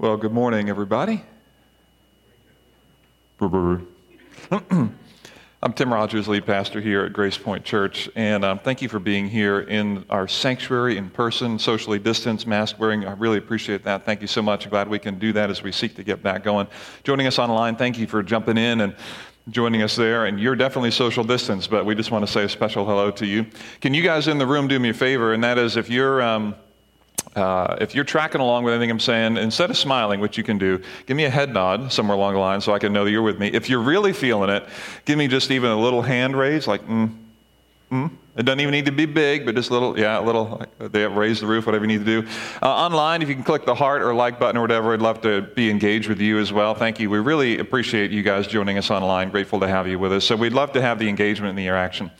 Well, good morning, everybody. I'm Tim Rogers, lead pastor here at Grace Point Church, and um, thank you for being here in our sanctuary in person, socially distanced, mask wearing. I really appreciate that. Thank you so much. Glad we can do that as we seek to get back going. Joining us online, thank you for jumping in and joining us there. And you're definitely social distance, but we just want to say a special hello to you. Can you guys in the room do me a favor? And that is if you're. Um, uh, if you're tracking along with anything I'm saying, instead of smiling, which you can do, give me a head nod somewhere along the line so I can know that you're with me. If you're really feeling it, give me just even a little hand raise, like, mm, mm. It doesn't even need to be big, but just a little, yeah, a little, they have raised the roof, whatever you need to do. Uh, online, if you can click the heart or like button or whatever, I'd love to be engaged with you as well. Thank you. We really appreciate you guys joining us online. Grateful to have you with us. So we'd love to have the engagement and the interaction.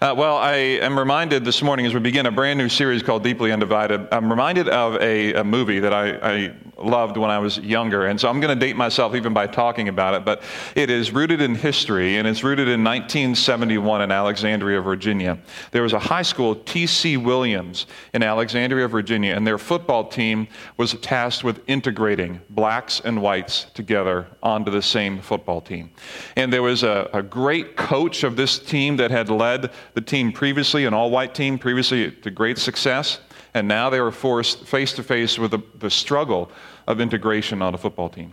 Uh, well, I am reminded this morning as we begin a brand new series called Deeply Undivided. I'm reminded of a, a movie that I, I, loved when I was younger. And so I'm going to date myself even by talking about it. But it is rooted in history, and it's rooted in 1971 in Alexandria, Virginia. There was a high school, T.C. Williams, in Alexandria, Virginia, and their football team was tasked with integrating blacks and whites together onto the same football team. And there was a, a great coach of this team that had led the team previously, an all white team previously to great success, and now they were forced face to face with the, the struggle of integration on a football team.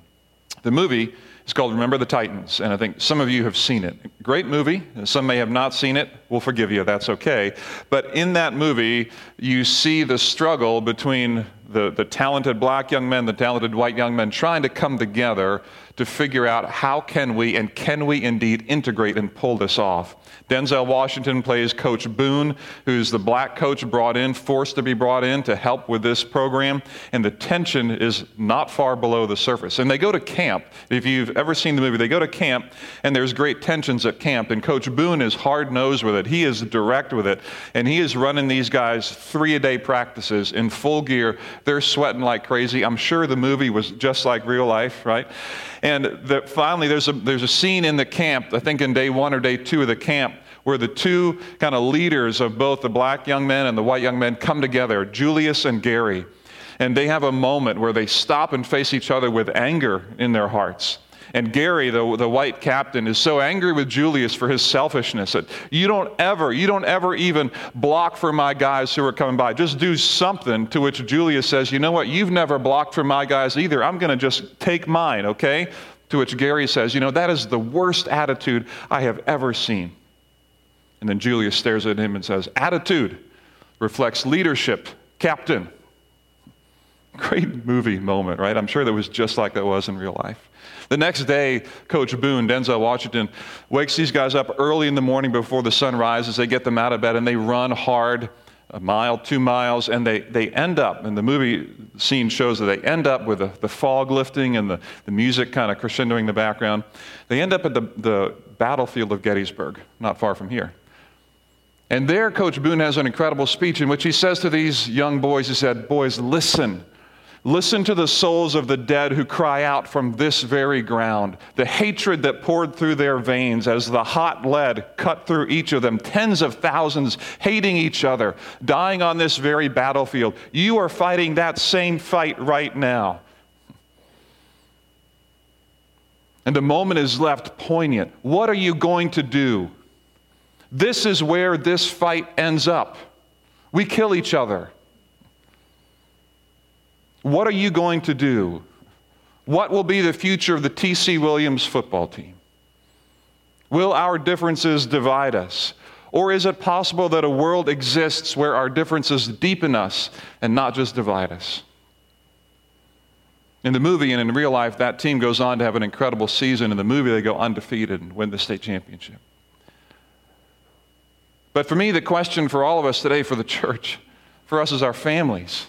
The movie is called Remember the Titans, and I think some of you have seen it. Great movie. Some may have not seen it. We'll forgive you, that's okay. But in that movie, you see the struggle between the, the talented black young men, the talented white young men trying to come together to figure out how can we and can we indeed integrate and pull this off. Denzel Washington plays Coach Boone, who's the black coach brought in, forced to be brought in to help with this program. And the tension is not far below the surface. And they go to camp. If you've ever seen the movie, they go to camp, and there's great tensions at camp. And Coach Boone is hard nosed with it. He is direct with it. And he is running these guys three a day practices in full gear. They're sweating like crazy. I'm sure the movie was just like real life, right? And the, finally, there's a, there's a scene in the camp, I think in day one or day two of the camp, where the two kind of leaders of both the black young men and the white young men come together, Julius and Gary. And they have a moment where they stop and face each other with anger in their hearts. And Gary, the, the white captain, is so angry with Julius for his selfishness that you don't ever, you don't ever even block for my guys who are coming by. Just do something. To which Julius says, You know what? You've never blocked for my guys either. I'm going to just take mine, okay? To which Gary says, You know, that is the worst attitude I have ever seen. And then Julius stares at him and says, Attitude reflects leadership, captain. Great movie moment, right? I'm sure that was just like that was in real life. The next day, Coach Boone, Denzel Washington, wakes these guys up early in the morning before the sun rises. They get them out of bed and they run hard a mile, two miles, and they, they end up, and the movie scene shows that they end up with the, the fog lifting and the, the music kind of crescendoing in the background. They end up at the, the battlefield of Gettysburg, not far from here. And there, Coach Boone has an incredible speech in which he says to these young boys, he said, Boys, listen. Listen to the souls of the dead who cry out from this very ground. The hatred that poured through their veins as the hot lead cut through each of them, tens of thousands hating each other, dying on this very battlefield. You are fighting that same fight right now. And the moment is left poignant. What are you going to do? This is where this fight ends up. We kill each other. What are you going to do? What will be the future of the T.C. Williams football team? Will our differences divide us? Or is it possible that a world exists where our differences deepen us and not just divide us? In the movie and in real life, that team goes on to have an incredible season. In the movie, they go undefeated and win the state championship. But for me, the question for all of us today, for the church, for us as our families,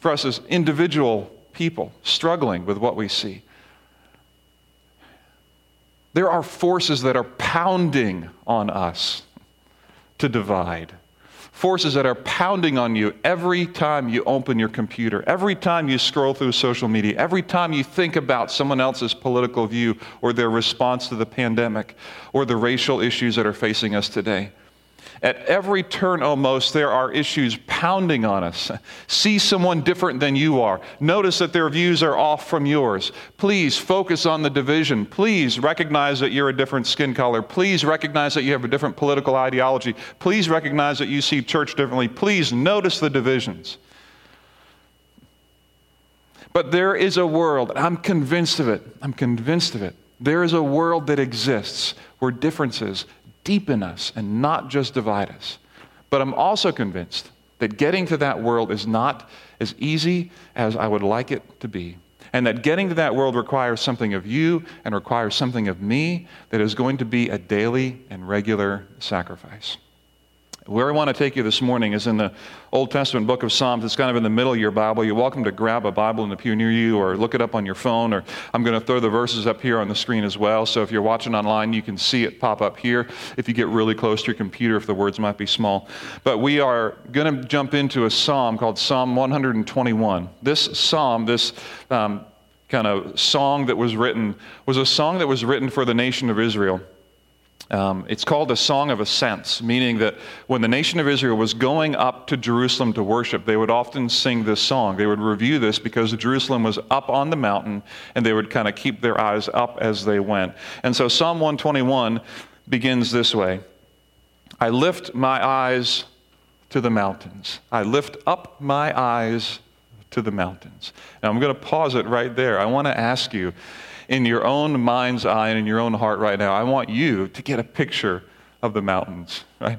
for us as individual people struggling with what we see. There are forces that are pounding on us to divide. Forces that are pounding on you every time you open your computer, every time you scroll through social media, every time you think about someone else's political view or their response to the pandemic or the racial issues that are facing us today. At every turn, almost, there are issues pounding on us. See someone different than you are. Notice that their views are off from yours. Please focus on the division. Please recognize that you're a different skin color. Please recognize that you have a different political ideology. Please recognize that you see church differently. Please notice the divisions. But there is a world, I'm convinced of it. I'm convinced of it. There is a world that exists where differences deepen us and not just divide us. But I'm also convinced that getting to that world is not as easy as I would like it to be. And that getting to that world requires something of you and requires something of me that is going to be a daily and regular sacrifice. Where I want to take you this morning is in the Old Testament book of Psalms. It's kind of in the middle of your Bible. You're welcome to grab a Bible in the pew near you or look it up on your phone, or I'm going to throw the verses up here on the screen as well. So if you're watching online, you can see it pop up here if you get really close to your computer, if the words might be small. But we are going to jump into a psalm called Psalm 121. This psalm, this um, kind of song that was written, was a song that was written for the nation of Israel. Um, it's called a Song of Ascents, meaning that when the nation of Israel was going up to Jerusalem to worship, they would often sing this song. They would review this because Jerusalem was up on the mountain, and they would kind of keep their eyes up as they went. And so Psalm 121 begins this way I lift my eyes to the mountains. I lift up my eyes to the mountains. Now I'm going to pause it right there. I want to ask you in your own mind's eye and in your own heart right now, I want you to get a picture of the mountains, right?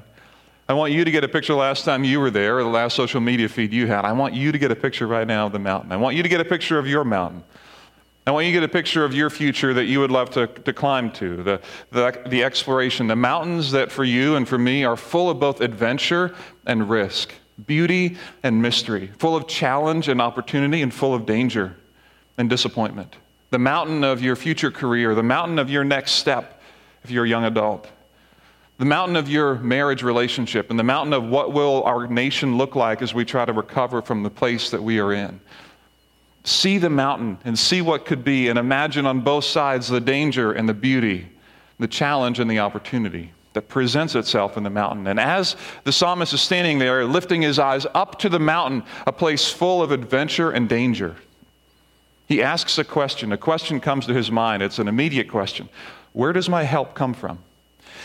I want you to get a picture last time you were there or the last social media feed you had. I want you to get a picture right now of the mountain. I want you to get a picture of your mountain. I want you to get a picture of your future that you would love to, to climb to, the, the, the exploration, the mountains that for you and for me are full of both adventure and risk, beauty and mystery, full of challenge and opportunity, and full of danger and disappointment. The mountain of your future career, the mountain of your next step if you're a young adult, the mountain of your marriage relationship, and the mountain of what will our nation look like as we try to recover from the place that we are in. See the mountain and see what could be, and imagine on both sides the danger and the beauty, the challenge and the opportunity that presents itself in the mountain. And as the psalmist is standing there, lifting his eyes up to the mountain, a place full of adventure and danger. He asks a question. A question comes to his mind. It's an immediate question Where does my help come from?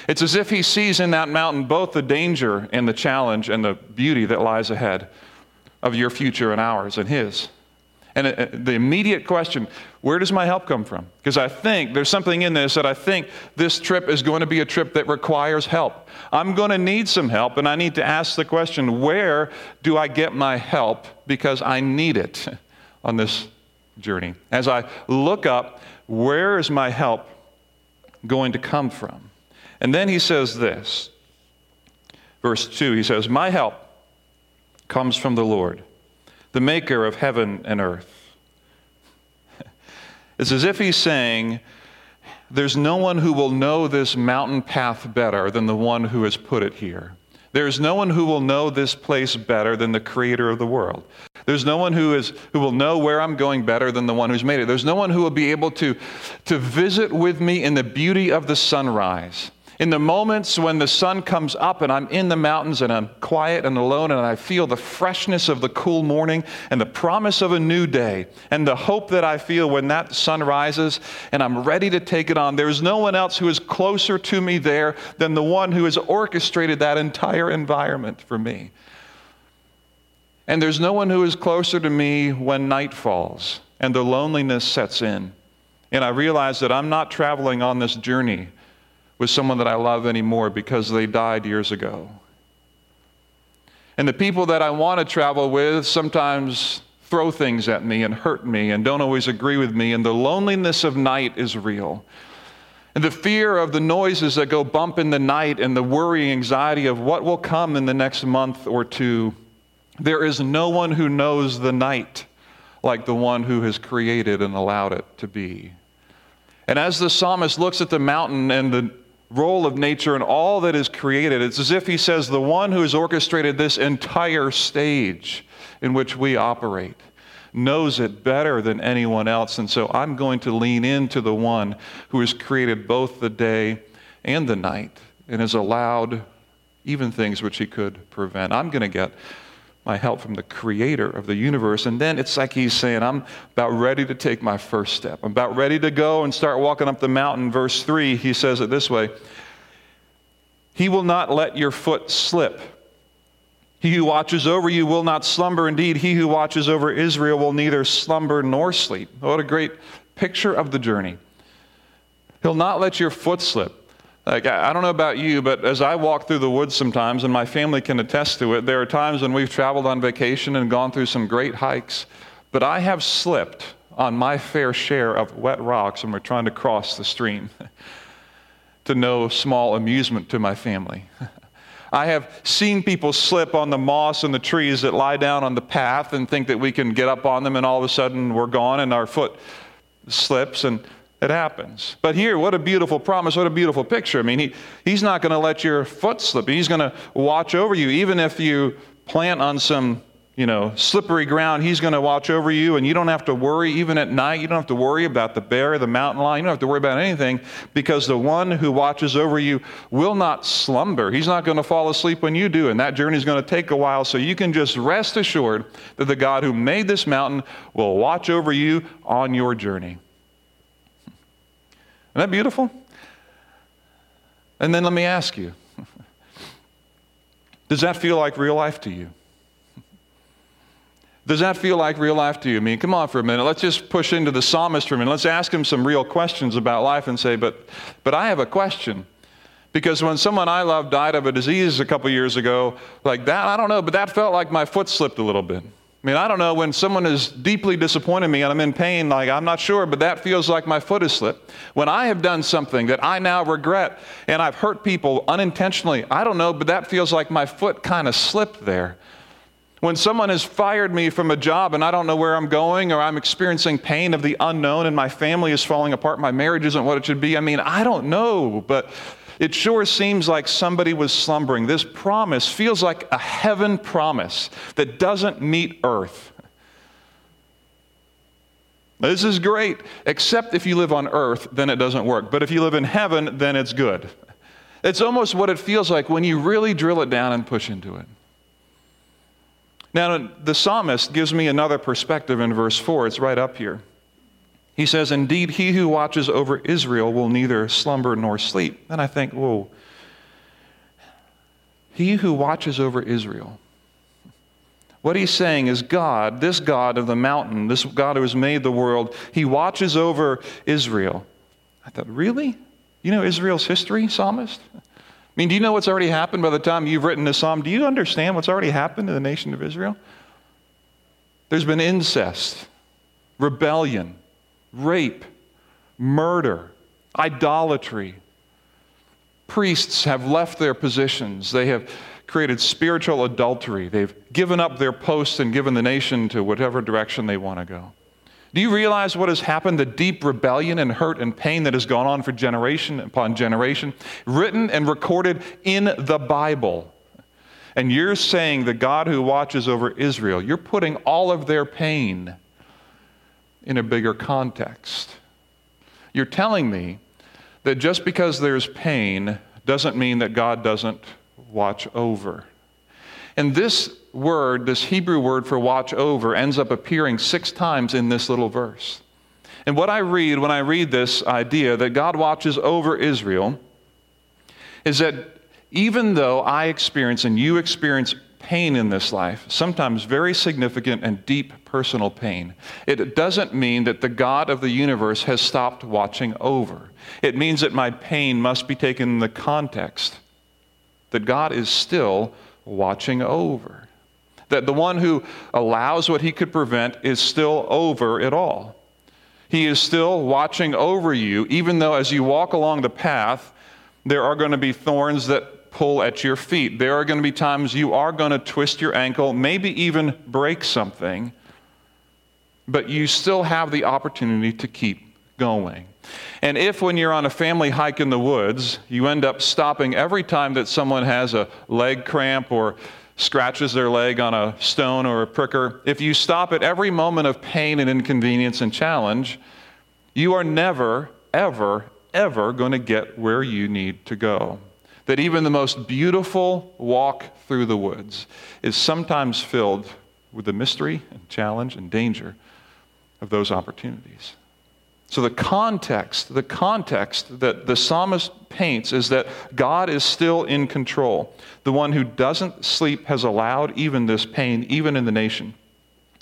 It's as if he sees in that mountain both the danger and the challenge and the beauty that lies ahead of your future and ours and his. And uh, the immediate question, where does my help come from? Because I think there's something in this that I think this trip is going to be a trip that requires help. I'm going to need some help, and I need to ask the question, where do I get my help? Because I need it on this journey. As I look up, where is my help going to come from? And then he says this. Verse 2, he says, My help comes from the Lord, the maker of heaven and earth. It's as if he's saying, There's no one who will know this mountain path better than the one who has put it here. There's no one who will know this place better than the creator of the world. There's no one who, is, who will know where I'm going better than the one who's made it. There's no one who will be able to, to visit with me in the beauty of the sunrise. In the moments when the sun comes up and I'm in the mountains and I'm quiet and alone and I feel the freshness of the cool morning and the promise of a new day and the hope that I feel when that sun rises and I'm ready to take it on, there's no one else who is closer to me there than the one who has orchestrated that entire environment for me. And there's no one who is closer to me when night falls and the loneliness sets in. And I realize that I'm not traveling on this journey with someone that I love anymore because they died years ago. And the people that I want to travel with sometimes throw things at me and hurt me and don't always agree with me. And the loneliness of night is real. And the fear of the noises that go bump in the night and the worry, anxiety of what will come in the next month or two. There is no one who knows the night like the one who has created and allowed it to be. And as the psalmist looks at the mountain and the role of nature and all that is created. It's as if he says, The one who has orchestrated this entire stage in which we operate knows it better than anyone else. And so I'm going to lean into the one who has created both the day and the night and has allowed even things which he could prevent. I'm going to get my help from the creator of the universe. And then it's like he's saying, I'm about ready to take my first step. I'm about ready to go and start walking up the mountain. Verse 3, he says it this way He will not let your foot slip. He who watches over you will not slumber. Indeed, he who watches over Israel will neither slumber nor sleep. What a great picture of the journey. He'll not let your foot slip. Like, I don't know about you, but as I walk through the woods sometimes, and my family can attest to it, there are times when we've traveled on vacation and gone through some great hikes, but I have slipped on my fair share of wet rocks when we're trying to cross the stream to no small amusement to my family. I have seen people slip on the moss and the trees that lie down on the path and think that we can get up on them, and all of a sudden we're gone and our foot slips and it happens. But here, what a beautiful promise, what a beautiful picture. I mean, he, he's not going to let your foot slip. He's going to watch over you. Even if you plant on some you know, slippery ground, he's going to watch over you, and you don't have to worry, even at night, you don't have to worry about the bear, the mountain lion, you don't have to worry about anything, because the one who watches over you will not slumber. He's not going to fall asleep when you do, and that journey is going to take a while, so you can just rest assured that the God who made this mountain will watch over you on your journey. Isn't that beautiful? And then let me ask you does that feel like real life to you? Does that feel like real life to you? I mean, come on for a minute. Let's just push into the psalmist for a minute. Let's ask him some real questions about life and say, but, but I have a question. Because when someone I love died of a disease a couple years ago, like that, I don't know, but that felt like my foot slipped a little bit. I mean, I don't know, when someone has deeply disappointed me and I'm in pain, like, I'm not sure, but that feels like my foot has slipped. When I have done something that I now regret and I've hurt people unintentionally, I don't know, but that feels like my foot kind of slipped there. When someone has fired me from a job and I don't know where I'm going or I'm experiencing pain of the unknown and my family is falling apart, my marriage isn't what it should be, I mean, I don't know, but it sure seems like somebody was slumbering. This promise feels like a heaven promise that doesn't meet earth. This is great, except if you live on earth, then it doesn't work. But if you live in heaven, then it's good. It's almost what it feels like when you really drill it down and push into it. Now, the psalmist gives me another perspective in verse 4. It's right up here. He says, Indeed, he who watches over Israel will neither slumber nor sleep. And I think, whoa. He who watches over Israel. What he's saying is God, this God of the mountain, this God who has made the world, he watches over Israel. I thought, really? You know Israel's history, psalmist? I mean, do you know what's already happened by the time you've written this psalm? Do you understand what's already happened to the nation of Israel? There's been incest, rebellion, rape, murder, idolatry. Priests have left their positions. They have created spiritual adultery. They've given up their posts and given the nation to whatever direction they want to go. Do you realize what has happened? The deep rebellion and hurt and pain that has gone on for generation upon generation, written and recorded in the Bible. And you're saying the God who watches over Israel, you're putting all of their pain in a bigger context. You're telling me that just because there's pain doesn't mean that God doesn't watch over. And this word, this Hebrew word for watch over, ends up appearing six times in this little verse. And what I read when I read this idea that God watches over Israel is that even though I experience and you experience pain in this life, sometimes very significant and deep personal pain, it doesn't mean that the God of the universe has stopped watching over. It means that my pain must be taken in the context that God is still watching over. That the one who allows what he could prevent is still over it all. He is still watching over you, even though as you walk along the path, there are going to be thorns that pull at your feet. There are going to be times you are going to twist your ankle, maybe even break something, but you still have the opportunity to keep going. And if, when you're on a family hike in the woods, you end up stopping every time that someone has a leg cramp or scratches their leg on a stone or a pricker, if you stop at every moment of pain and inconvenience and challenge, you are never, ever, ever going to get where you need to go. That even the most beautiful walk through the woods is sometimes filled with the mystery and challenge and danger of those opportunities. So, the context, the context that the psalmist paints is that God is still in control. The one who doesn't sleep has allowed even this pain, even in the nation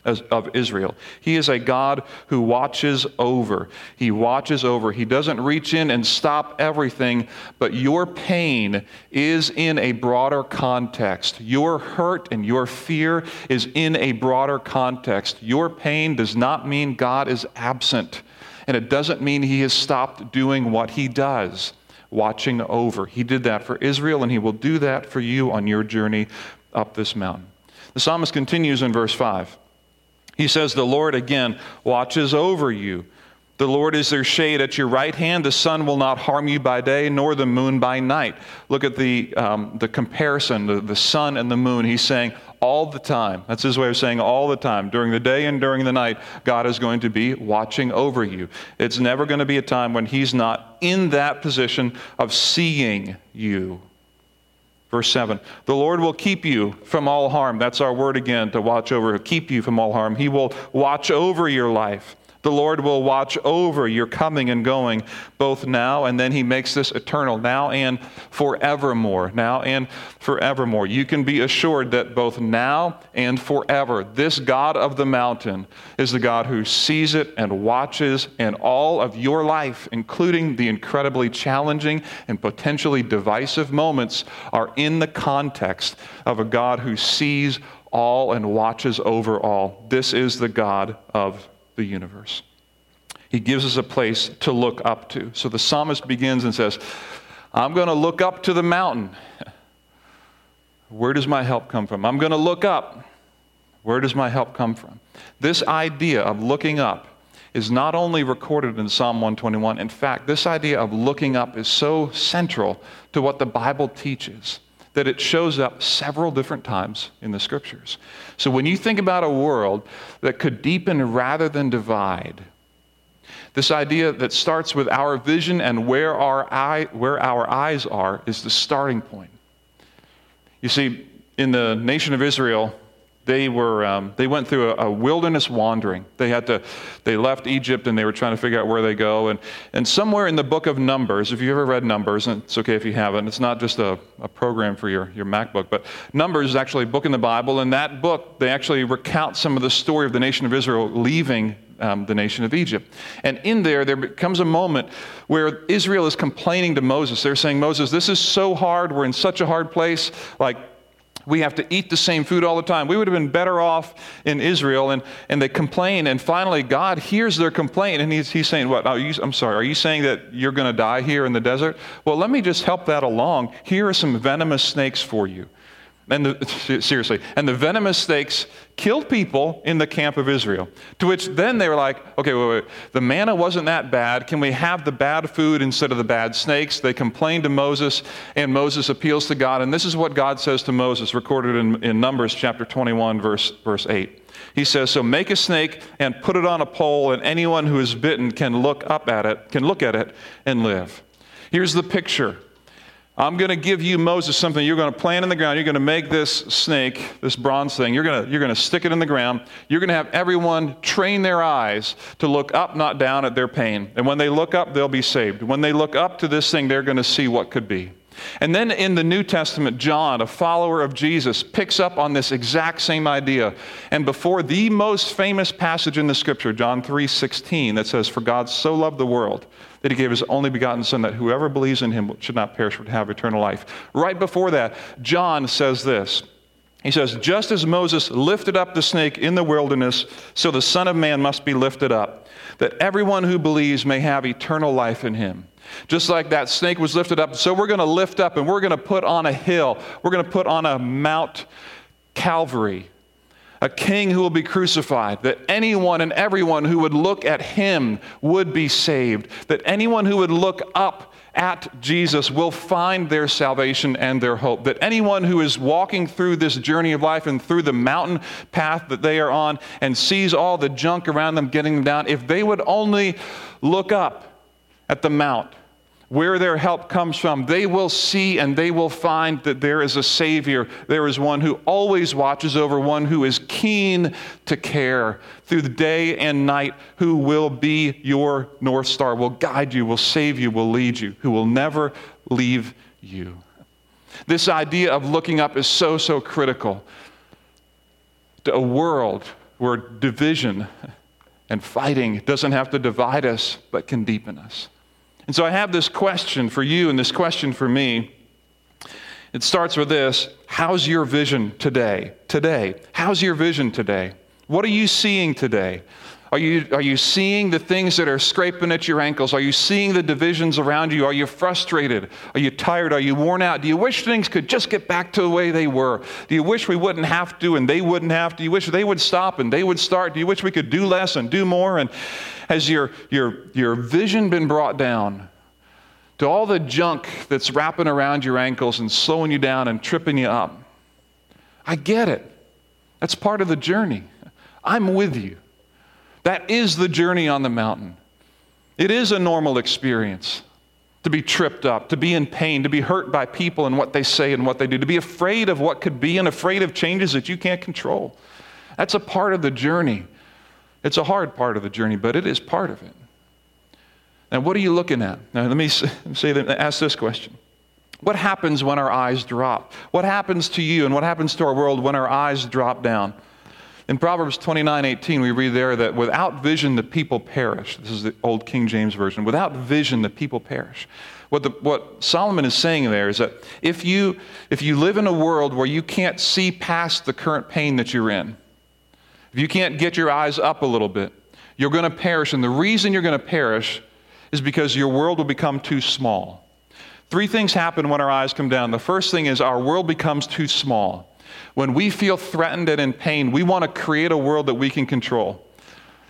of Israel. He is a God who watches over. He watches over. He doesn't reach in and stop everything, but your pain is in a broader context. Your hurt and your fear is in a broader context. Your pain does not mean God is absent. And it doesn't mean he has stopped doing what he does, watching over. He did that for Israel, and he will do that for you on your journey up this mountain. The psalmist continues in verse 5. He says, The Lord again watches over you. The Lord is their shade at your right hand. The sun will not harm you by day, nor the moon by night. Look at the, um, the comparison, the, the sun and the moon. He's saying, all the time. That's his way of saying all the time. During the day and during the night, God is going to be watching over you. It's never going to be a time when He's not in that position of seeing you. Verse 7 The Lord will keep you from all harm. That's our word again to watch over, keep you from all harm. He will watch over your life. The Lord will watch over your coming and going, both now and then He makes this eternal, now and forevermore. Now and forevermore. You can be assured that both now and forever, this God of the mountain is the God who sees it and watches, and all of your life, including the incredibly challenging and potentially divisive moments, are in the context of a God who sees all and watches over all. This is the God of the universe. He gives us a place to look up to. So the psalmist begins and says, I'm going to look up to the mountain. Where does my help come from? I'm going to look up. Where does my help come from? This idea of looking up is not only recorded in Psalm 121. In fact, this idea of looking up is so central to what the Bible teaches that it shows up several different times in the scriptures. So when you think about a world that could deepen rather than divide, this idea that starts with our vision and where our, eye, where our eyes are is the starting point. You see, in the nation of Israel, they were um, they went through a, a, wilderness wandering they had to they left egypt and they were trying to figure out where they go and and somewhere in the book of numbers if you've ever read numbers and it's okay if you haven't it's not just a, a program for your, your macbook but numbers is actually a book in the bible and that book they actually recount some of the story of the nation of israel leaving um, the nation of Egypt. And in there, there becomes a moment where Israel is complaining to Moses. They're saying, Moses, this is so hard. We're in such a hard place. Like, we have to eat the same food all the time. We would have been better off in Israel. And, and they complain. And finally, God hears their complaint. And he's, he's saying, What? You, I'm sorry. Are you saying that you're going to die here in the desert? Well, let me just help that along. Here are some venomous snakes for you. And the, seriously, and the venomous snakes killed people in the camp of Israel. To which then they were like, okay, wait, wait, the manna wasn't that bad. Can we have the bad food instead of the bad snakes? They complained to Moses, and Moses appeals to God. And this is what God says to Moses, recorded in, in Numbers chapter 21, verse, verse 8. He says, So make a snake and put it on a pole, and anyone who is bitten can look up at it, can look at it and live. Here's the picture I'm going to give you, Moses, something you're going to plant in the ground. You're going to make this snake, this bronze thing. You're going to, you're going to stick it in the ground. You're going to have everyone train their eyes to look up, not down at their pain. And when they look up, they'll be saved. When they look up to this thing, they're going to see what could be. And then in the New Testament, John, a follower of Jesus, picks up on this exact same idea. And before the most famous passage in the scripture, John 3 16, that says, For God so loved the world that he gave his only begotten Son, that whoever believes in him should not perish but have eternal life. Right before that, John says this. He says, Just as Moses lifted up the snake in the wilderness, so the Son of Man must be lifted up, that everyone who believes may have eternal life in him. Just like that snake was lifted up, so we're going to lift up and we're going to put on a hill. We're going to put on a Mount Calvary a king who will be crucified, that anyone and everyone who would look at him would be saved, that anyone who would look up at Jesus will find their salvation and their hope. That anyone who is walking through this journey of life and through the mountain path that they are on and sees all the junk around them getting them down, if they would only look up at the mount, where their help comes from, they will see and they will find that there is a Savior. There is one who always watches over, one who is keen to care through the day and night, who will be your North Star, will guide you, will save you, will lead you, who will never leave you. This idea of looking up is so, so critical to a world where division and fighting doesn't have to divide us, but can deepen us. And so I have this question for you and this question for me. It starts with this How's your vision today? Today. How's your vision today? What are you seeing today? Are you, are you seeing the things that are scraping at your ankles? Are you seeing the divisions around you? Are you frustrated? Are you tired? Are you worn out? Do you wish things could just get back to the way they were? Do you wish we wouldn't have to and they wouldn't have to? Do you wish they would stop and they would start? Do you wish we could do less and do more? And has your, your, your vision been brought down to all the junk that's wrapping around your ankles and slowing you down and tripping you up? I get it. That's part of the journey. I'm with you. That is the journey on the mountain. It is a normal experience to be tripped up, to be in pain, to be hurt by people and what they say and what they do, to be afraid of what could be and afraid of changes that you can't control. That's a part of the journey. It's a hard part of the journey, but it is part of it. Now, what are you looking at? Now, let me say, ask this question. What happens when our eyes drop? What happens to you and what happens to our world when our eyes drop down? In Proverbs 29 18, we read there that without vision, the people perish. This is the old King James Version. Without vision, the people perish. What, the, what Solomon is saying there is that if you, if you live in a world where you can't see past the current pain that you're in, if you can't get your eyes up a little bit, you're going to perish. And the reason you're going to perish is because your world will become too small. Three things happen when our eyes come down. The first thing is our world becomes too small. When we feel threatened and in pain, we want to create a world that we can control.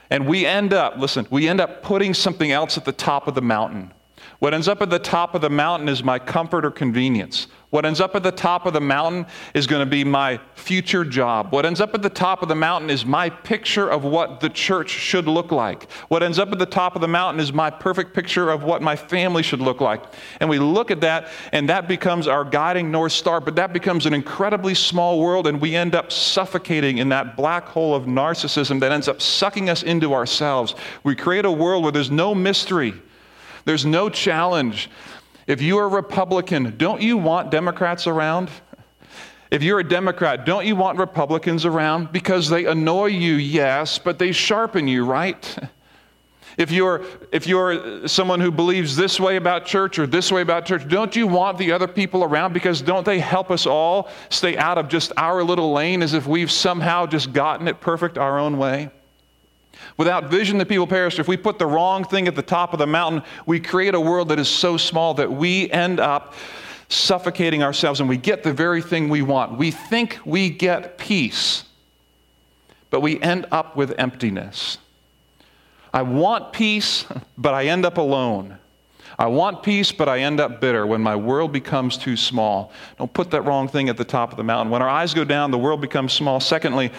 And we end up, listen, we end up putting something else at the top of the mountain. What ends up at the top of the mountain is my comfort or convenience. What ends up at the top of the mountain is going to be my future job. What ends up at the top of the mountain is my picture of what the church should look like. What ends up at the top of the mountain is my perfect picture of what my family should look like. And we look at that, and that becomes our guiding North Star, but that becomes an incredibly small world, and we end up suffocating in that black hole of narcissism that ends up sucking us into ourselves. We create a world where there's no mystery, there's no challenge. If you are a Republican, don't you want Democrats around? If you're a Democrat, don't you want Republicans around? Because they annoy you, yes, but they sharpen you, right? If you're, if you're someone who believes this way about church or this way about church, don't you want the other people around? Because don't they help us all stay out of just our little lane as if we've somehow just gotten it perfect our own way? Without vision, the people perish. If we put the wrong thing at the top of the mountain, we create a world that is so small that we end up suffocating ourselves and we get the very thing we want. We think we get peace, but we end up with emptiness. I want peace, but I end up alone. I want peace, but I end up bitter when my world becomes too small. Don't put that wrong thing at the top of the mountain. When our eyes go down, the world becomes small. Secondly,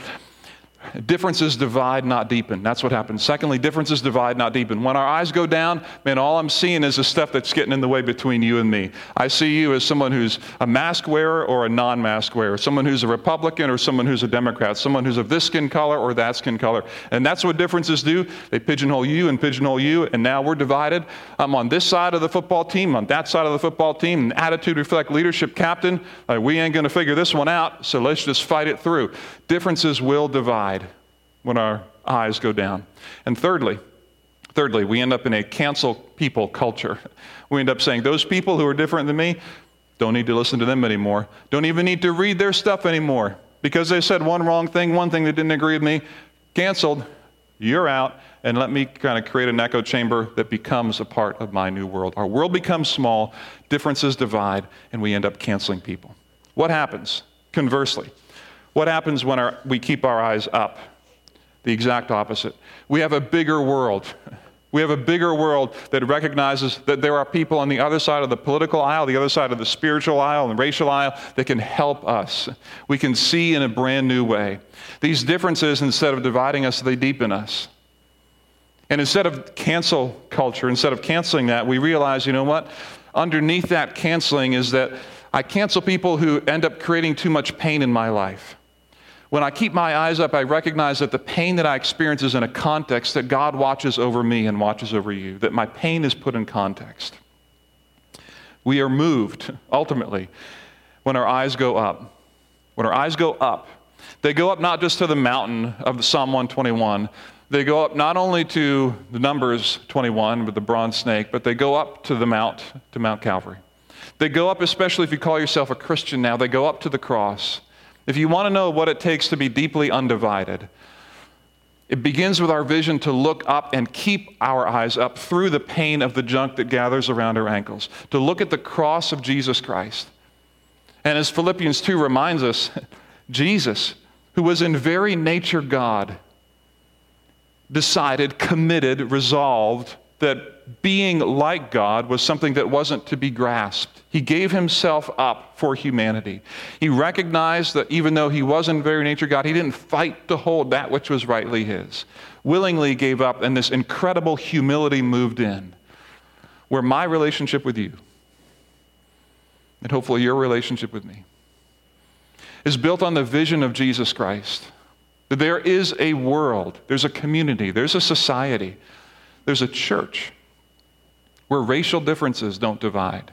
Differences divide, not deepen. That's what happens. Secondly, differences divide, not deepen. When our eyes go down, man, all I'm seeing is the stuff that's getting in the way between you and me. I see you as someone who's a mask wearer or a non mask wearer, someone who's a Republican or someone who's a Democrat, someone who's of this skin color or that skin color. And that's what differences do. They pigeonhole you and pigeonhole you, and now we're divided. I'm on this side of the football team, on that side of the football team, and attitude reflect leadership captain. We ain't going to figure this one out, so let's just fight it through. Differences will divide when our eyes go down. And thirdly, thirdly, we end up in a cancel people culture. We end up saying those people who are different than me don't need to listen to them anymore. Don't even need to read their stuff anymore because they said one wrong thing, one thing that didn't agree with me. Canceled. You're out. And let me kind of create an echo chamber that becomes a part of my new world. Our world becomes small, differences divide, and we end up canceling people. What happens? Conversely, what happens when our, we keep our eyes up? the exact opposite. We have a bigger world. We have a bigger world that recognizes that there are people on the other side of the political aisle, the other side of the spiritual aisle, and racial aisle that can help us. We can see in a brand new way. These differences, instead of dividing us, they deepen us. And instead of cancel culture, instead of canceling that, we realize, you know what? Underneath that canceling is that I cancel people who end up creating too much pain in my life. When I keep my eyes up, I recognize that the pain that I experience is in a context that God watches over me and watches over you, that my pain is put in context. We are moved, ultimately, when our eyes go up. When our eyes go up, they go up not just to the mountain of Psalm 121, they go up not only to the Numbers 21 with the bronze snake, but they go up to the Mount, to Mount Calvary. They go up, especially if you call yourself a Christian now, they go up to the cross. If you want to know what it takes to be deeply undivided, it begins with our vision to look up and keep our eyes up through the pain of the junk that gathers around our ankles, to look at the cross of Jesus Christ. And as Philippians 2 reminds us, Jesus, who was in very nature God, decided, committed, resolved that being like God was something that wasn't to be grasped. He gave himself up for humanity. He recognized that even though he was in very nature God, he didn't fight to hold that which was rightly his. Willingly gave up, and this incredible humility moved in, where my relationship with you, and hopefully your relationship with me, is built on the vision of Jesus Christ. That there is a world, there's a community, there's a society, there's a church where racial differences don't divide,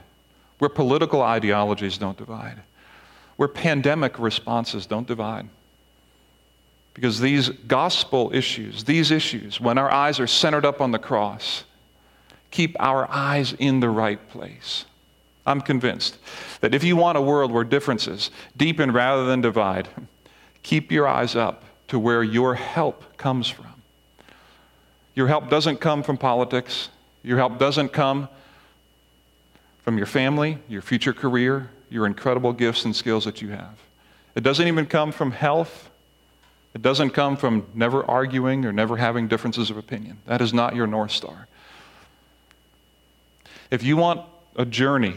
where political ideologies don't divide, where pandemic responses don't divide. Because these gospel issues, these issues, when our eyes are centered up on the cross, keep our eyes in the right place. I'm convinced that if you want a world where differences deepen rather than divide, keep your eyes up to where your help comes from. Your help doesn't come from politics. Your help doesn't come from your family, your future career, your incredible gifts and skills that you have. It doesn't even come from health. It doesn't come from never arguing or never having differences of opinion. That is not your North Star. If you want a journey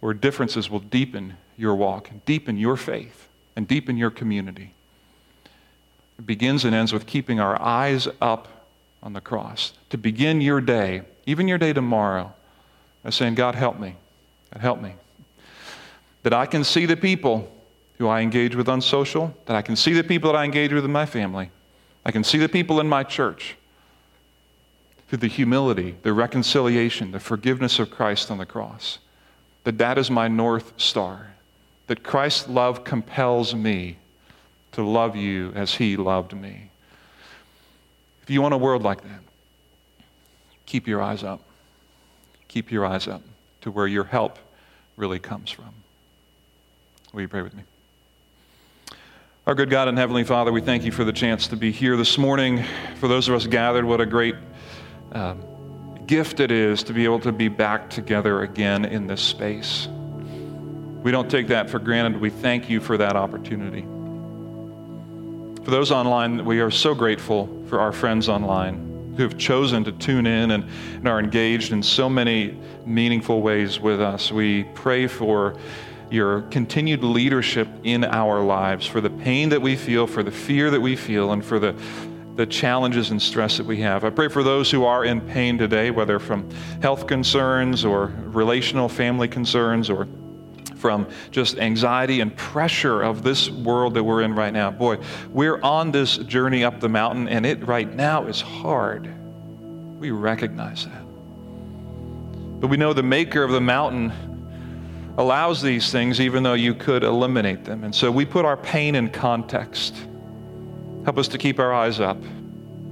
where differences will deepen your walk, deepen your faith, and deepen your community, it begins and ends with keeping our eyes up on the cross. To begin your day, even your day tomorrow, by saying, God, help me. God, help me. That I can see the people who I engage with on social, that I can see the people that I engage with in my family, I can see the people in my church through the humility, the reconciliation, the forgiveness of Christ on the cross. That that is my north star. That Christ's love compels me to love you as he loved me. If you want a world like that, keep your eyes up. Keep your eyes up to where your help really comes from. Will you pray with me? Our good God and Heavenly Father, we thank you for the chance to be here this morning. For those of us gathered, what a great um, gift it is to be able to be back together again in this space. We don't take that for granted. We thank you for that opportunity. For those online, we are so grateful for our friends online who have chosen to tune in and, and are engaged in so many meaningful ways with us. We pray for your continued leadership in our lives, for the pain that we feel, for the fear that we feel, and for the, the challenges and stress that we have. I pray for those who are in pain today, whether from health concerns or relational family concerns or from just anxiety and pressure of this world that we're in right now. Boy, we're on this journey up the mountain, and it right now is hard. We recognize that. But we know the maker of the mountain allows these things, even though you could eliminate them. And so we put our pain in context. Help us to keep our eyes up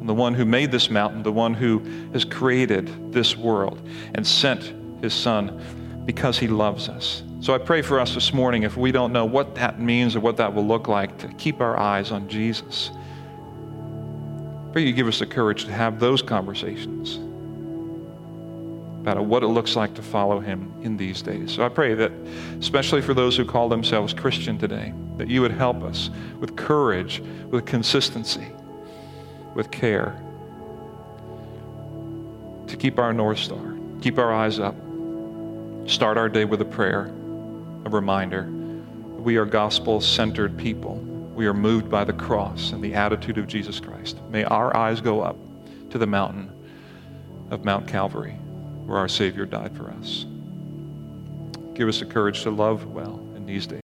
on the one who made this mountain, the one who has created this world and sent his son because he loves us. So I pray for us this morning, if we don't know what that means or what that will look like, to keep our eyes on Jesus. Pray you give us the courage to have those conversations about what it looks like to follow him in these days. So I pray that, especially for those who call themselves Christian today, that you would help us with courage, with consistency, with care, to keep our North Star, keep our eyes up, start our day with a prayer a reminder we are gospel centered people. We are moved by the cross and the attitude of Jesus Christ. May our eyes go up to the mountain of Mount Calvary, where our Savior died for us. Give us the courage to love well in these days.